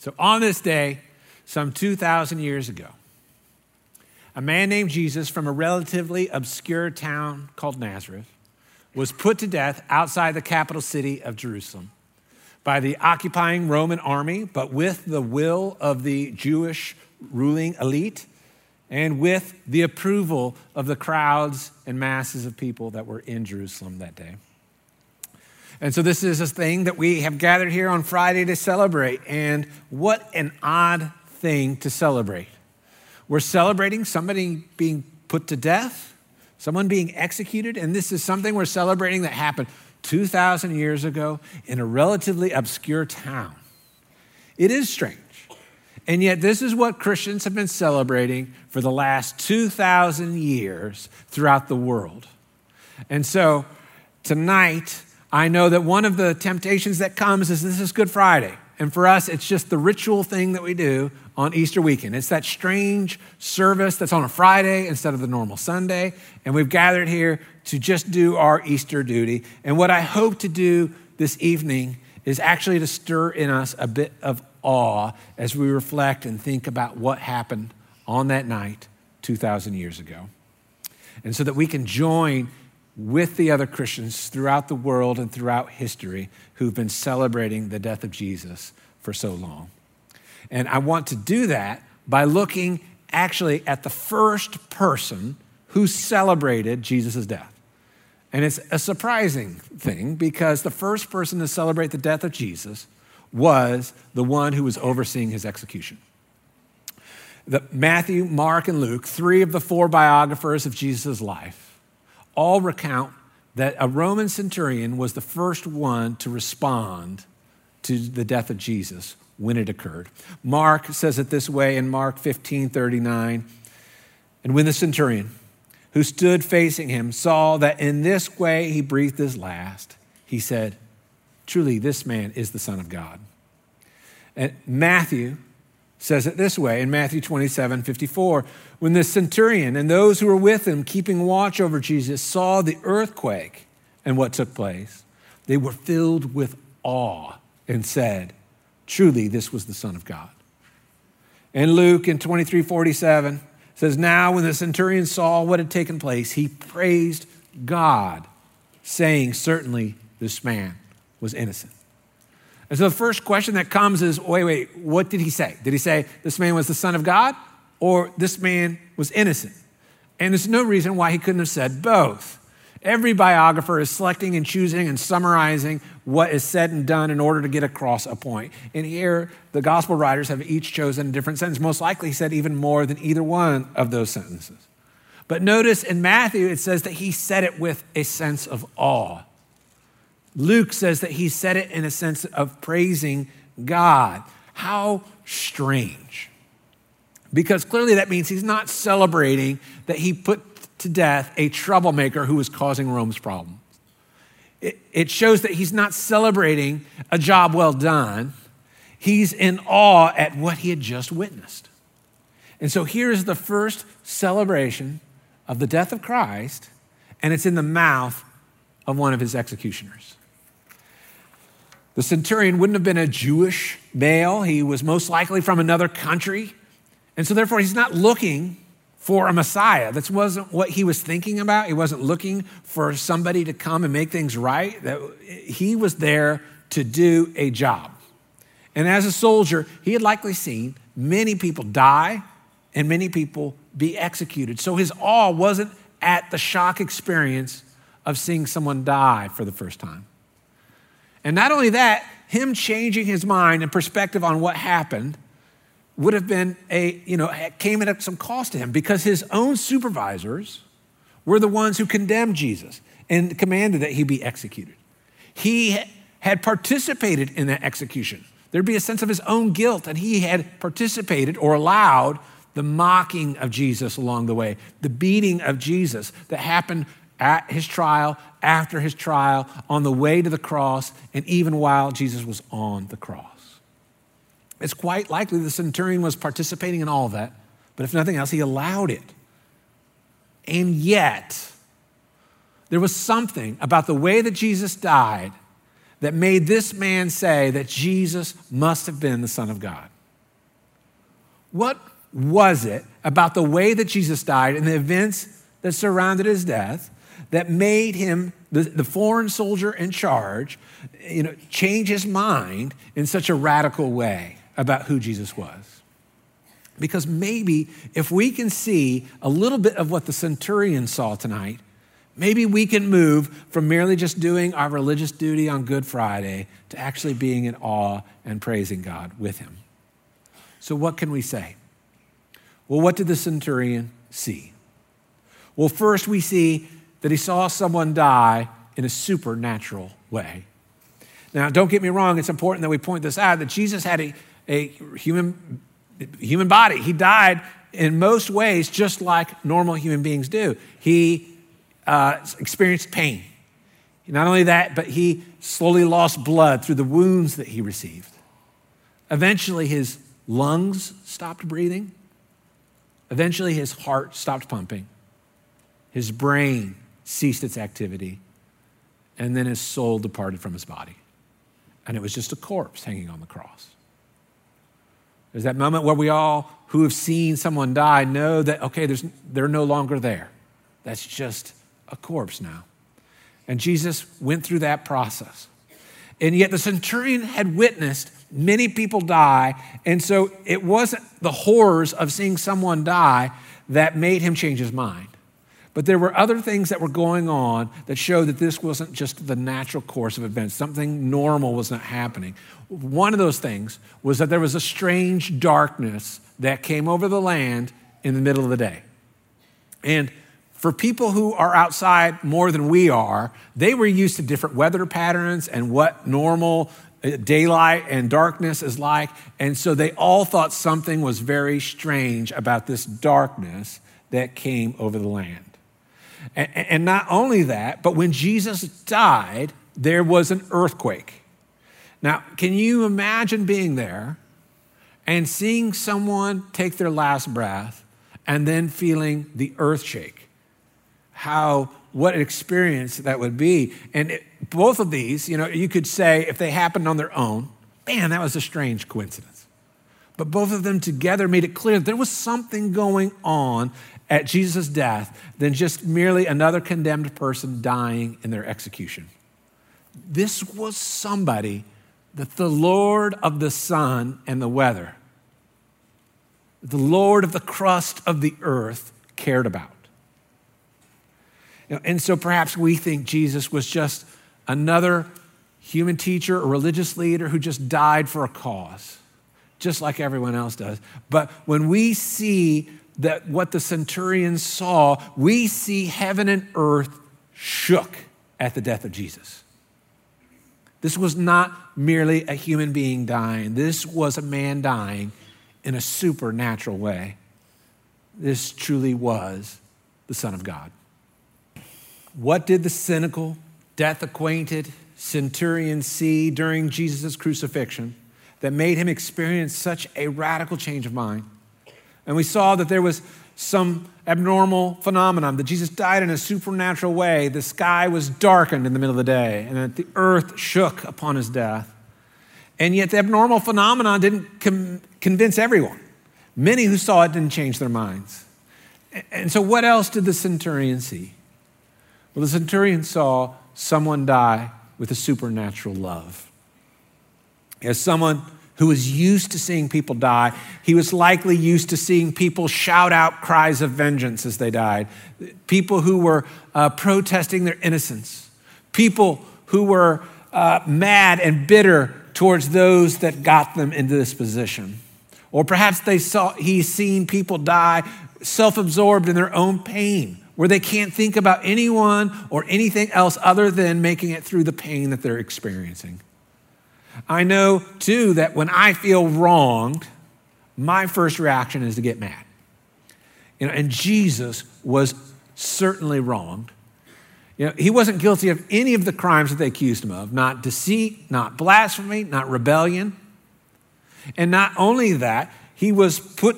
So, on this day, some 2,000 years ago, a man named Jesus from a relatively obscure town called Nazareth was put to death outside the capital city of Jerusalem by the occupying Roman army, but with the will of the Jewish ruling elite and with the approval of the crowds and masses of people that were in Jerusalem that day. And so, this is a thing that we have gathered here on Friday to celebrate. And what an odd thing to celebrate. We're celebrating somebody being put to death, someone being executed, and this is something we're celebrating that happened 2,000 years ago in a relatively obscure town. It is strange. And yet, this is what Christians have been celebrating for the last 2,000 years throughout the world. And so, tonight, I know that one of the temptations that comes is this is Good Friday. And for us, it's just the ritual thing that we do on Easter weekend. It's that strange service that's on a Friday instead of the normal Sunday. And we've gathered here to just do our Easter duty. And what I hope to do this evening is actually to stir in us a bit of awe as we reflect and think about what happened on that night 2,000 years ago. And so that we can join with the other Christians throughout the world and throughout history who've been celebrating the death of Jesus for so long. And I want to do that by looking actually at the first person who celebrated Jesus' death. And it's a surprising thing because the first person to celebrate the death of Jesus was the one who was overseeing his execution. The, Matthew, Mark, and Luke, three of the four biographers of Jesus' life, all recount that a Roman centurion was the first one to respond to the death of Jesus when it occurred. Mark says it this way in Mark 15 39. And when the centurion, who stood facing him, saw that in this way he breathed his last, he said, Truly, this man is the Son of God. And Matthew says it this way in Matthew 27 54. When the centurion and those who were with him, keeping watch over Jesus, saw the earthquake and what took place, they were filled with awe and said, Truly, this was the Son of God. And Luke in 23 47 says, Now when the centurion saw what had taken place, he praised God, saying, Certainly this man was innocent. And so the first question that comes is wait, wait, what did he say? Did he say this man was the Son of God or this man was innocent? And there's no reason why he couldn't have said both. Every biographer is selecting and choosing and summarizing what is said and done in order to get across a point. And here, the gospel writers have each chosen a different sentence. Most likely, he said even more than either one of those sentences. But notice in Matthew, it says that he said it with a sense of awe. Luke says that he said it in a sense of praising God. How strange. Because clearly that means he's not celebrating that he put to death a troublemaker who was causing Rome's problems. It, it shows that he's not celebrating a job well done. He's in awe at what he had just witnessed. And so here's the first celebration of the death of Christ, and it's in the mouth of one of his executioners. The centurion wouldn't have been a Jewish male. He was most likely from another country. And so, therefore, he's not looking for a Messiah. That wasn't what he was thinking about. He wasn't looking for somebody to come and make things right. He was there to do a job. And as a soldier, he had likely seen many people die and many people be executed. So his awe wasn't at the shock experience of seeing someone die for the first time. And not only that, him changing his mind and perspective on what happened would have been a, you know, came at some cost to him because his own supervisors were the ones who condemned Jesus and commanded that he be executed. He had participated in that execution. There'd be a sense of his own guilt, and he had participated or allowed the mocking of Jesus along the way, the beating of Jesus that happened at his trial, after his trial, on the way to the cross, and even while Jesus was on the cross. It's quite likely the centurion was participating in all that, but if nothing else, he allowed it. And yet, there was something about the way that Jesus died that made this man say that Jesus must have been the Son of God? What was it about the way that Jesus died and the events that surrounded his death that made him, the, the foreign soldier in charge, you know, change his mind in such a radical way about who Jesus was? Because maybe if we can see a little bit of what the centurion saw tonight, maybe we can move from merely just doing our religious duty on Good Friday to actually being in awe and praising God with him. So, what can we say? Well, what did the centurion see? Well, first we see that he saw someone die in a supernatural way. Now, don't get me wrong, it's important that we point this out that Jesus had a, a human, human body. He died in most ways just like normal human beings do. He uh, experienced pain. Not only that, but he slowly lost blood through the wounds that he received. Eventually, his lungs stopped breathing. Eventually, his heart stopped pumping, his brain ceased its activity, and then his soul departed from his body. And it was just a corpse hanging on the cross. There's that moment where we all who have seen someone die know that, okay, they're no longer there. That's just a corpse now. And Jesus went through that process. And yet the centurion had witnessed many people die. And so it wasn't the horrors of seeing someone die that made him change his mind. But there were other things that were going on that showed that this wasn't just the natural course of events. Something normal was not happening. One of those things was that there was a strange darkness that came over the land in the middle of the day. And for people who are outside more than we are, they were used to different weather patterns and what normal uh, daylight and darkness is like. And so they all thought something was very strange about this darkness that came over the land. And not only that, but when Jesus died, there was an earthquake. Now, can you imagine being there and seeing someone take their last breath and then feeling the earth shake? How what an experience that would be. And it, both of these, you know, you could say if they happened on their own, man, that was a strange coincidence. But both of them together made it clear there was something going on at Jesus' death than just merely another condemned person dying in their execution. This was somebody that the Lord of the sun and the weather, the Lord of the crust of the earth, cared about. And so perhaps we think Jesus was just another human teacher or religious leader who just died for a cause, just like everyone else does. But when we see that what the centurion saw, we see heaven and earth shook at the death of Jesus. This was not merely a human being dying, this was a man dying in a supernatural way. This truly was the Son of God. What did the cynical, death acquainted centurion see during Jesus' crucifixion that made him experience such a radical change of mind? And we saw that there was some abnormal phenomenon, that Jesus died in a supernatural way. The sky was darkened in the middle of the day, and that the earth shook upon his death. And yet, the abnormal phenomenon didn't com- convince everyone. Many who saw it didn't change their minds. And so, what else did the centurion see? Well, the centurion saw someone die with a supernatural love. As someone who was used to seeing people die, he was likely used to seeing people shout out cries of vengeance as they died. People who were uh, protesting their innocence. People who were uh, mad and bitter towards those that got them into this position. Or perhaps they saw, he's seen people die self absorbed in their own pain where they can't think about anyone or anything else other than making it through the pain that they're experiencing. I know too that when I feel wronged, my first reaction is to get mad. You know, and Jesus was certainly wronged. You know, he wasn't guilty of any of the crimes that they accused him of, not deceit, not blasphemy, not rebellion. And not only that, he was put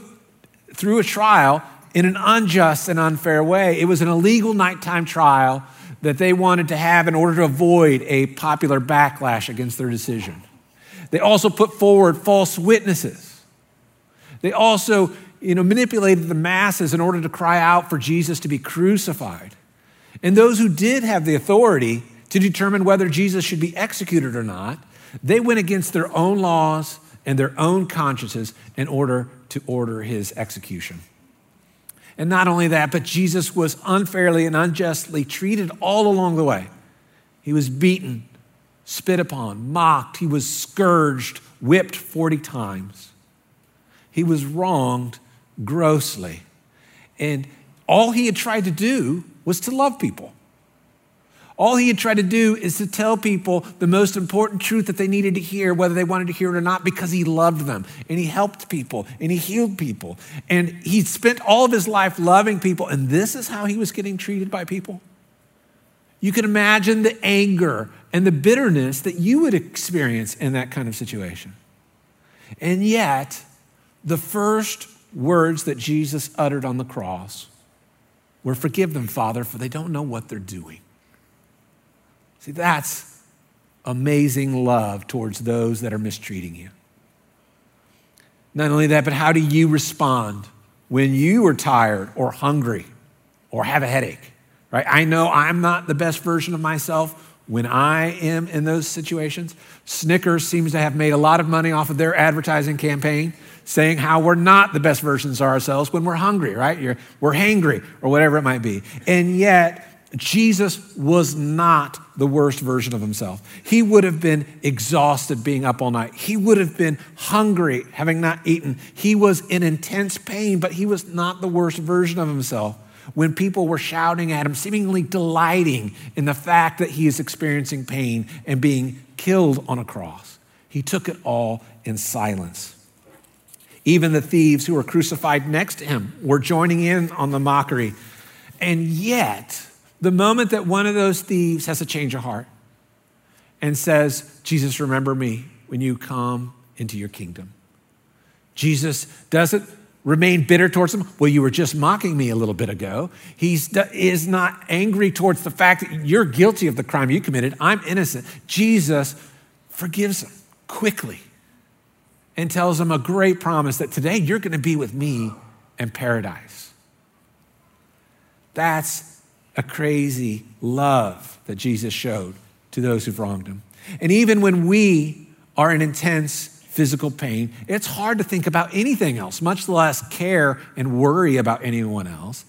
through a trial in an unjust and unfair way. It was an illegal nighttime trial that they wanted to have in order to avoid a popular backlash against their decision. They also put forward false witnesses. They also you know, manipulated the masses in order to cry out for Jesus to be crucified. And those who did have the authority to determine whether Jesus should be executed or not, they went against their own laws and their own consciences in order to order his execution. And not only that, but Jesus was unfairly and unjustly treated all along the way. He was beaten, spit upon, mocked, he was scourged, whipped 40 times. He was wronged grossly. And all he had tried to do was to love people. All he had tried to do is to tell people the most important truth that they needed to hear, whether they wanted to hear it or not, because he loved them and he helped people and he healed people. And he spent all of his life loving people. And this is how he was getting treated by people. You can imagine the anger and the bitterness that you would experience in that kind of situation. And yet, the first words that Jesus uttered on the cross were Forgive them, Father, for they don't know what they're doing. See, that's amazing love towards those that are mistreating you. Not only that, but how do you respond when you are tired or hungry or have a headache? Right? I know I'm not the best version of myself when I am in those situations. Snickers seems to have made a lot of money off of their advertising campaign saying how we're not the best versions of ourselves when we're hungry, right? You're, we're hangry or whatever it might be. And yet, Jesus was not the worst version of himself. He would have been exhausted being up all night. He would have been hungry having not eaten. He was in intense pain, but he was not the worst version of himself. When people were shouting at him, seemingly delighting in the fact that he is experiencing pain and being killed on a cross, he took it all in silence. Even the thieves who were crucified next to him were joining in on the mockery. And yet, the moment that one of those thieves has a change of heart and says, Jesus, remember me when you come into your kingdom. Jesus doesn't remain bitter towards them. Well, you were just mocking me a little bit ago. He is not angry towards the fact that you're guilty of the crime you committed. I'm innocent. Jesus forgives him quickly and tells him a great promise that today you're going to be with me in paradise. That's a crazy love that Jesus showed to those who've wronged him. And even when we are in intense physical pain, it's hard to think about anything else, much less care and worry about anyone else.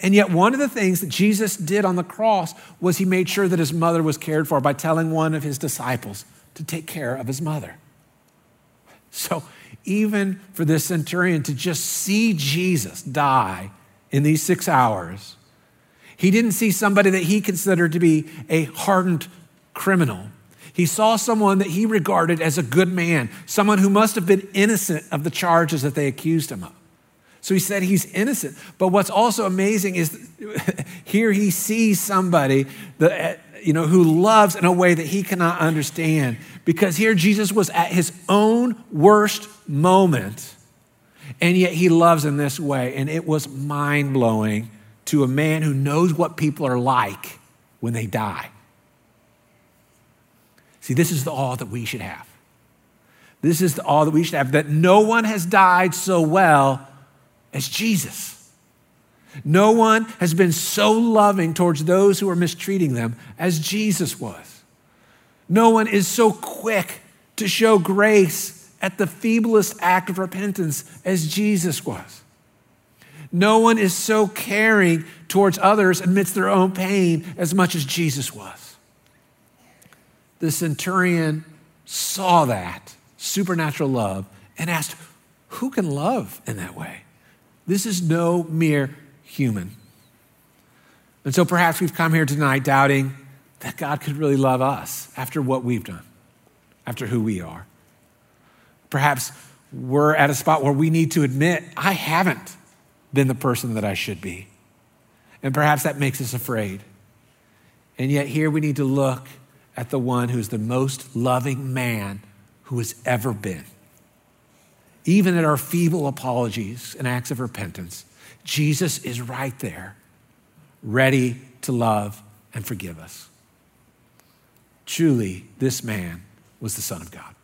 And yet, one of the things that Jesus did on the cross was he made sure that his mother was cared for by telling one of his disciples to take care of his mother. So, even for this centurion to just see Jesus die in these six hours, he didn't see somebody that he considered to be a hardened criminal. He saw someone that he regarded as a good man, someone who must have been innocent of the charges that they accused him of. So he said he's innocent. But what's also amazing is here he sees somebody that you know, who loves in a way that he cannot understand. Because here Jesus was at his own worst moment, and yet he loves in this way. And it was mind blowing to a man who knows what people are like when they die. See, this is the awe that we should have. This is the awe that we should have that no one has died so well as Jesus. No one has been so loving towards those who are mistreating them as Jesus was. No one is so quick to show grace at the feeblest act of repentance as Jesus was. No one is so caring towards others amidst their own pain as much as Jesus was. The centurion saw that supernatural love and asked, Who can love in that way? This is no mere human. And so perhaps we've come here tonight doubting that God could really love us after what we've done, after who we are. Perhaps we're at a spot where we need to admit, I haven't been the person that I should be. And perhaps that makes us afraid. And yet, here we need to look at the one who's the most loving man who has ever been. Even at our feeble apologies and acts of repentance, Jesus is right there, ready to love and forgive us. Truly, this man was the Son of God.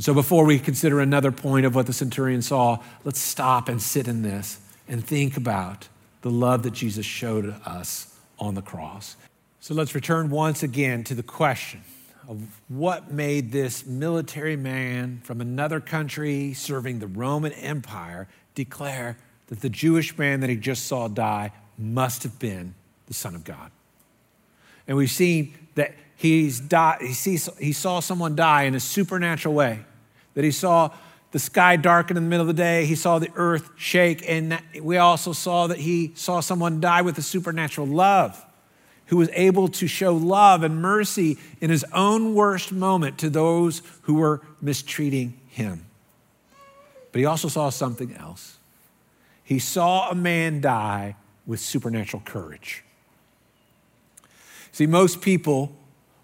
And so, before we consider another point of what the centurion saw, let's stop and sit in this and think about the love that Jesus showed us on the cross. So, let's return once again to the question of what made this military man from another country serving the Roman Empire declare that the Jewish man that he just saw die must have been the Son of God. And we've seen that he's he, sees, he saw someone die in a supernatural way that he saw the sky darken in the middle of the day. He saw the earth shake. And we also saw that he saw someone die with a supernatural love, who was able to show love and mercy in his own worst moment to those who were mistreating him. But he also saw something else. He saw a man die with supernatural courage. See, most people,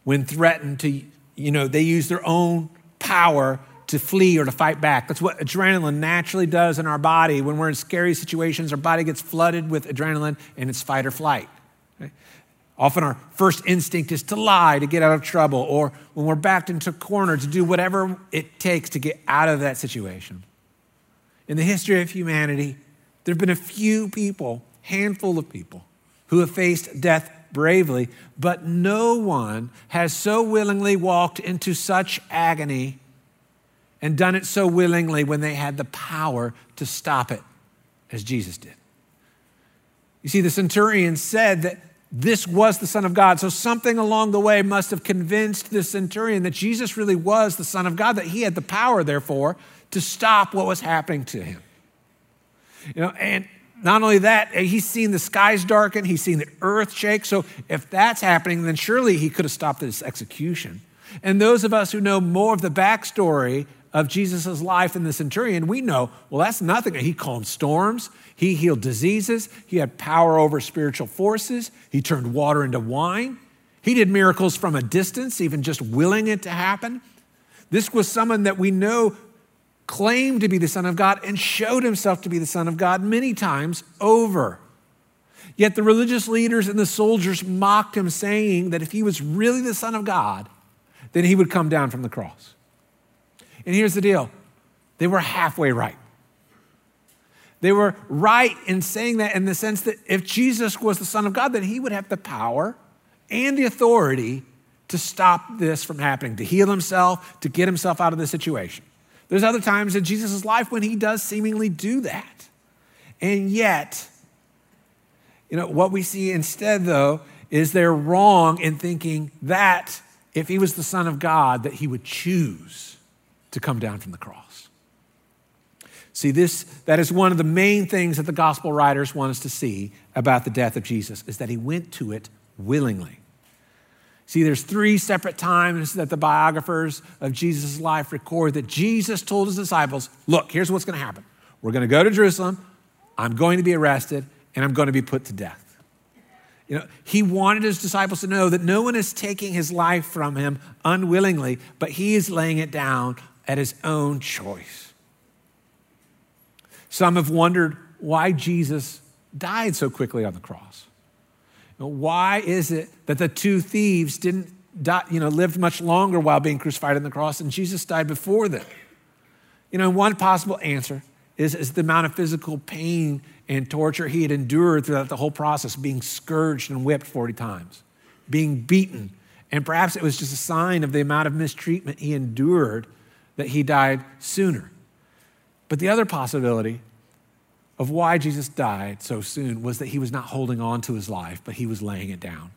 when threatened to, you know, they use their own power to flee or to fight back. That's what adrenaline naturally does in our body. When we're in scary situations, our body gets flooded with adrenaline and it's fight or flight. Often our first instinct is to lie to get out of trouble, or when we're backed into a corner to do whatever it takes to get out of that situation. In the history of humanity, there have been a few people, handful of people, who have faced death bravely, but no one has so willingly walked into such agony and done it so willingly when they had the power to stop it, as Jesus did. You see, the centurion said that this was the Son of God. So something along the way must have convinced the centurion that Jesus really was the Son of God, that he had the power, therefore, to stop what was happening to him. You know, and not only that, eh, he's seen the skies darken, he's seen the earth shake. So if that's happening, then surely he could have stopped this execution. And those of us who know more of the backstory of Jesus' life in the centurion, we know, well, that's nothing. He calmed storms, he healed diseases, he had power over spiritual forces, he turned water into wine, he did miracles from a distance, even just willing it to happen. This was someone that we know claimed to be the Son of God and showed himself to be the Son of God many times over. Yet the religious leaders and the soldiers mocked him, saying that if he was really the Son of God, then he would come down from the cross. And here's the deal they were halfway right. They were right in saying that in the sense that if Jesus was the Son of God, then he would have the power and the authority to stop this from happening, to heal himself, to get himself out of the situation. There's other times in Jesus' life when he does seemingly do that. And yet, you know, what we see instead, though, is they're wrong in thinking that if he was the Son of God, that he would choose to come down from the cross. See, this, that is one of the main things that the gospel writers want us to see about the death of Jesus, is that he went to it willingly. See, there's three separate times that the biographers of Jesus' life record that Jesus told his disciples, look, here's what's going to happen. We're going to go to Jerusalem, I'm going to be arrested, and I'm going to be put to death. You know, he wanted his disciples to know that no one is taking his life from him unwillingly, but he is laying it down at his own choice. Some have wondered why Jesus died so quickly on the cross. Why is it that the two thieves didn't die, you know, lived much longer while being crucified on the cross and Jesus died before them? You know, one possible answer is, is the amount of physical pain and torture he had endured throughout the whole process, being scourged and whipped 40 times, being beaten. And perhaps it was just a sign of the amount of mistreatment he endured that he died sooner. But the other possibility of why Jesus died so soon was that he was not holding on to his life, but he was laying it down.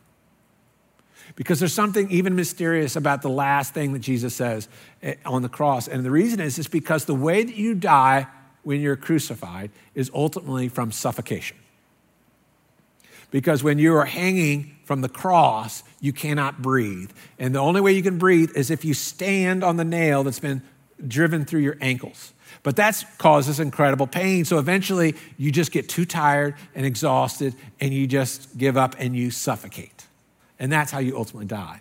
Because there's something even mysterious about the last thing that Jesus says eh, on the cross. And the reason is, is because the way that you die when you're crucified is ultimately from suffocation. Because when you are hanging from the cross, you cannot breathe. And the only way you can breathe is if you stand on the nail that's been driven through your ankles. But that causes incredible pain. So eventually you just get too tired and exhausted and you just give up and you suffocate. And that's how you ultimately die.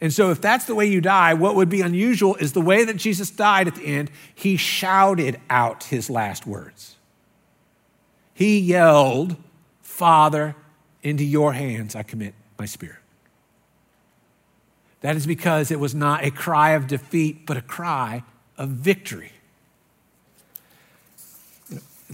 And so, if that's the way you die, what would be unusual is the way that Jesus died at the end, he shouted out his last words. He yelled, Father, into your hands I commit my spirit. That is because it was not a cry of defeat, but a cry of victory.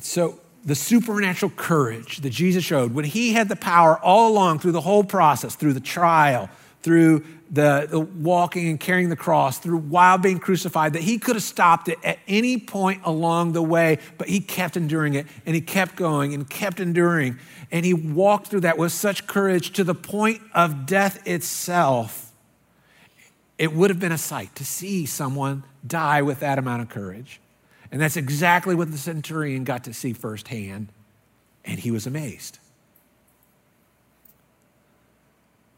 So, the supernatural courage that Jesus showed when he had the power all along through the whole process, through the trial, through the, the, walking and carrying the cross, through while being crucified, that he could have stopped it at any point along the way, but he kept enduring it and he kept going and kept enduring. And he walked through that with such courage to the point of death itself. It would have been a sight to see someone die with that amount of courage. And that's exactly what the centurion got to see firsthand, and he was amazed.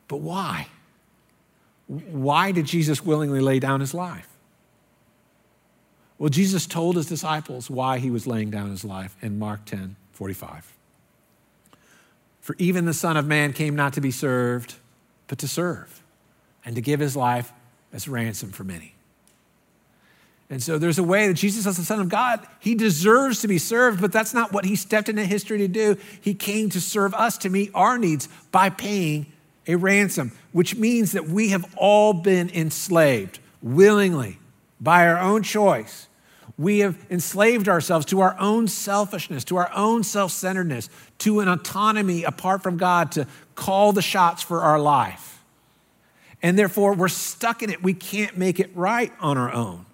But why? Why did Jesus willingly lay down his life? Well, Jesus told his disciples why he was laying down his life in Mark 10 45. For even the Son of Man came not to be served, but to serve, and to give his life as ransom for many. And so there's a way that Jesus, as the Son of God, he deserves to be served, but that's not what he stepped into history to do. He came to serve us, to meet our needs by paying a ransom, which means that we have all been enslaved willingly by our own choice. We have enslaved ourselves to our own selfishness, to our own self centeredness, to an autonomy apart from God to call the shots for our life. And therefore, we're stuck in it. We can't make it right on our own.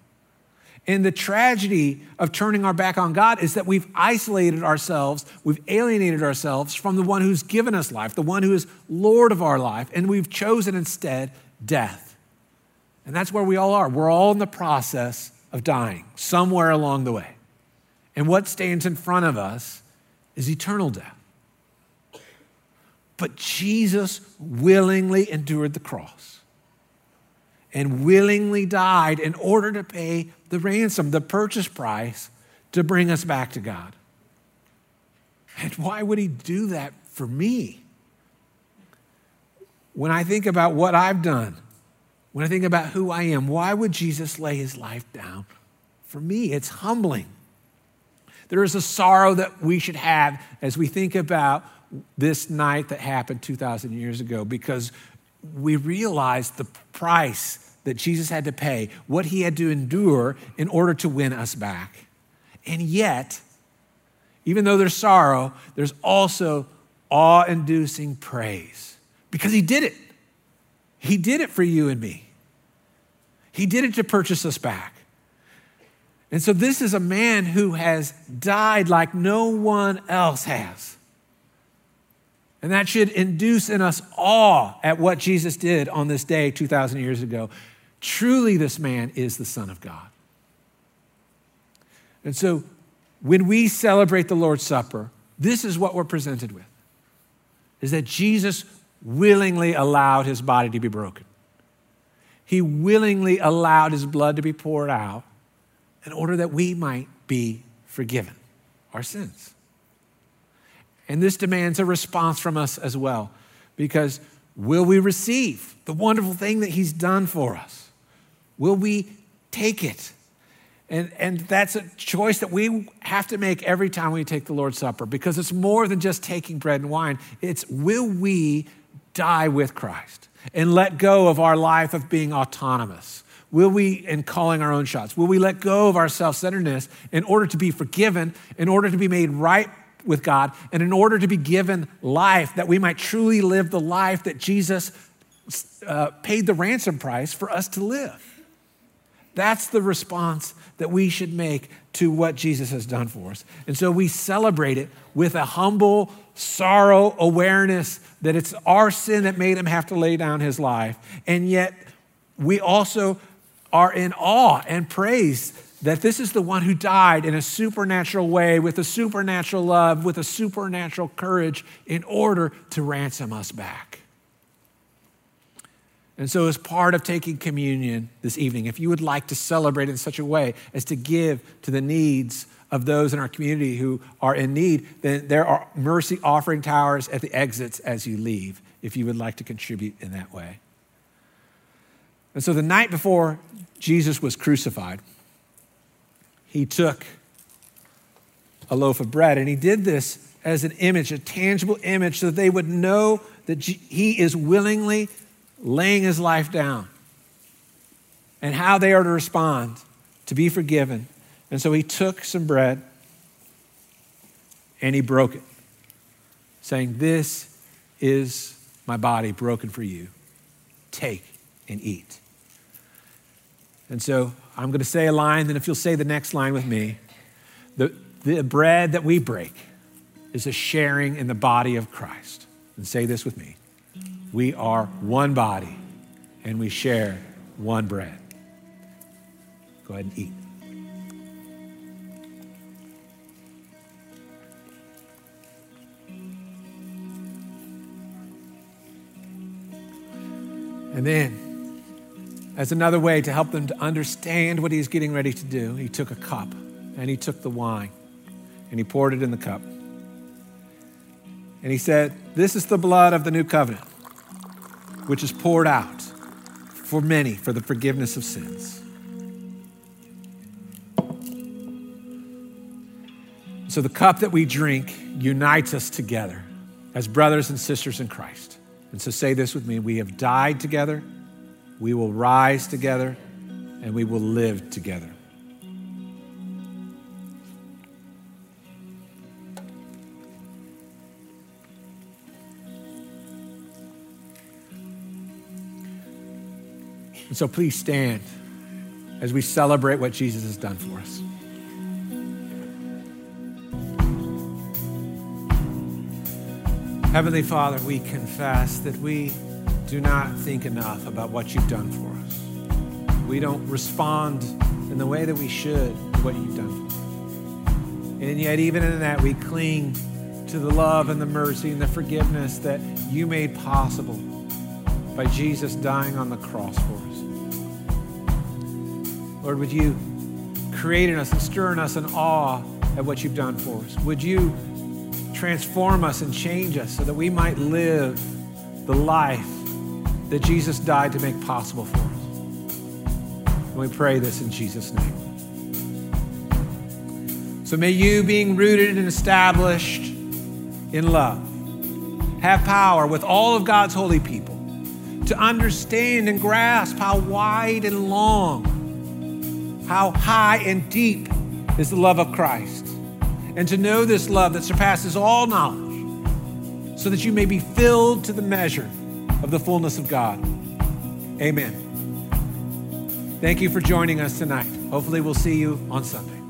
And the tragedy of turning our back on God is that we've isolated ourselves, we've alienated ourselves from the one who's given us life, the one who is Lord of our life, and we've chosen instead death. And that's where we all are. We're all in the process of dying somewhere along the way. And what stands in front of us is eternal death. But Jesus willingly endured the cross and willingly died in order to pay the ransom, the purchase price to bring us back to God. And why would he do that for me? When I think about what I've done, when I think about who I am, why would Jesus lay his life down for me? It's humbling. There is a sorrow that we should have as we think about this night that happened 2,000 years ago because we realize the price that Jesus had to pay, what he had to endure in order to win us back. And yet, even though there's sorrow, there's also awe inducing praise because he did it. He did it for you and me. He did it to purchase us back. And so, this is a man who has died like no one else has. And that should induce in us awe at what Jesus did on this day 2,000 years ago. Truly, this man is the Son of God. And so, when we celebrate the Lord's Supper, this is what we're presented with is that Jesus willingly allowed his body to be broken. He willingly allowed his blood to be poured out in order that we might be forgiven our sins. And this demands a response from us as well, because will we receive the wonderful thing that He's done for us? Will we take it? And, and that's a choice that we have to make every time we take the Lord's Supper because it's more than just taking bread and wine. It's will we die with Christ and let go of our life of being autonomous? Will we, in calling our own shots, will we let go of our self centeredness in order to be forgiven, in order to be made right with God, and in order to be given life, that we might truly live the life that Jesus uh, paid the ransom price for us to live. That's the response that we should make to what Jesus has done for us. And so we celebrate it with a humble sorrow awareness that it's our sin that made him have to lay down his life. And yet we also are in awe and praise that this is the one who died in a supernatural way, with a supernatural love, with a supernatural courage, in order to ransom us back. And so, as part of taking communion this evening, if you would like to celebrate in such a way as to give to the needs of those in our community who are in need, then there are mercy offering towers at the exits as you leave, if you would like to contribute in that way. And so, the night before Jesus was crucified, he took a loaf of bread and he did this as an image, a tangible image, so that they would know that he is willingly laying his life down and how they are to respond to be forgiven. And so he took some bread and he broke it, saying, This is my body broken for you. Take and eat. And so I'm going to say a line, then if you'll say the next line with me, the, the bread that we break is a sharing in the body of Christ. And say this with me we are one body and we share one bread. Go ahead and eat. And then, as another way to help them to understand what he's getting ready to do, he took a cup and he took the wine and he poured it in the cup. And he said, This is the blood of the new covenant, which is poured out for many for the forgiveness of sins. So the cup that we drink unites us together as brothers and sisters in Christ. And so say this with me we have died together, we will rise together, and we will live together. And so please stand as we celebrate what Jesus has done for us. Heavenly Father, we confess that we do not think enough about what you've done for us. We don't respond in the way that we should to what you've done for us. And yet, even in that, we cling to the love and the mercy and the forgiveness that you made possible by Jesus dying on the cross for us. Lord, would you create in us and stir in us an awe at what you've done for us? Would you transform us and change us so that we might live the life that Jesus died to make possible for us? And we pray this in Jesus' name. So may you, being rooted and established in love, have power with all of God's holy people to understand and grasp how wide and long how high and deep is the love of Christ, and to know this love that surpasses all knowledge, so that you may be filled to the measure of the fullness of God. Amen. Thank you for joining us tonight. Hopefully, we'll see you on Sunday.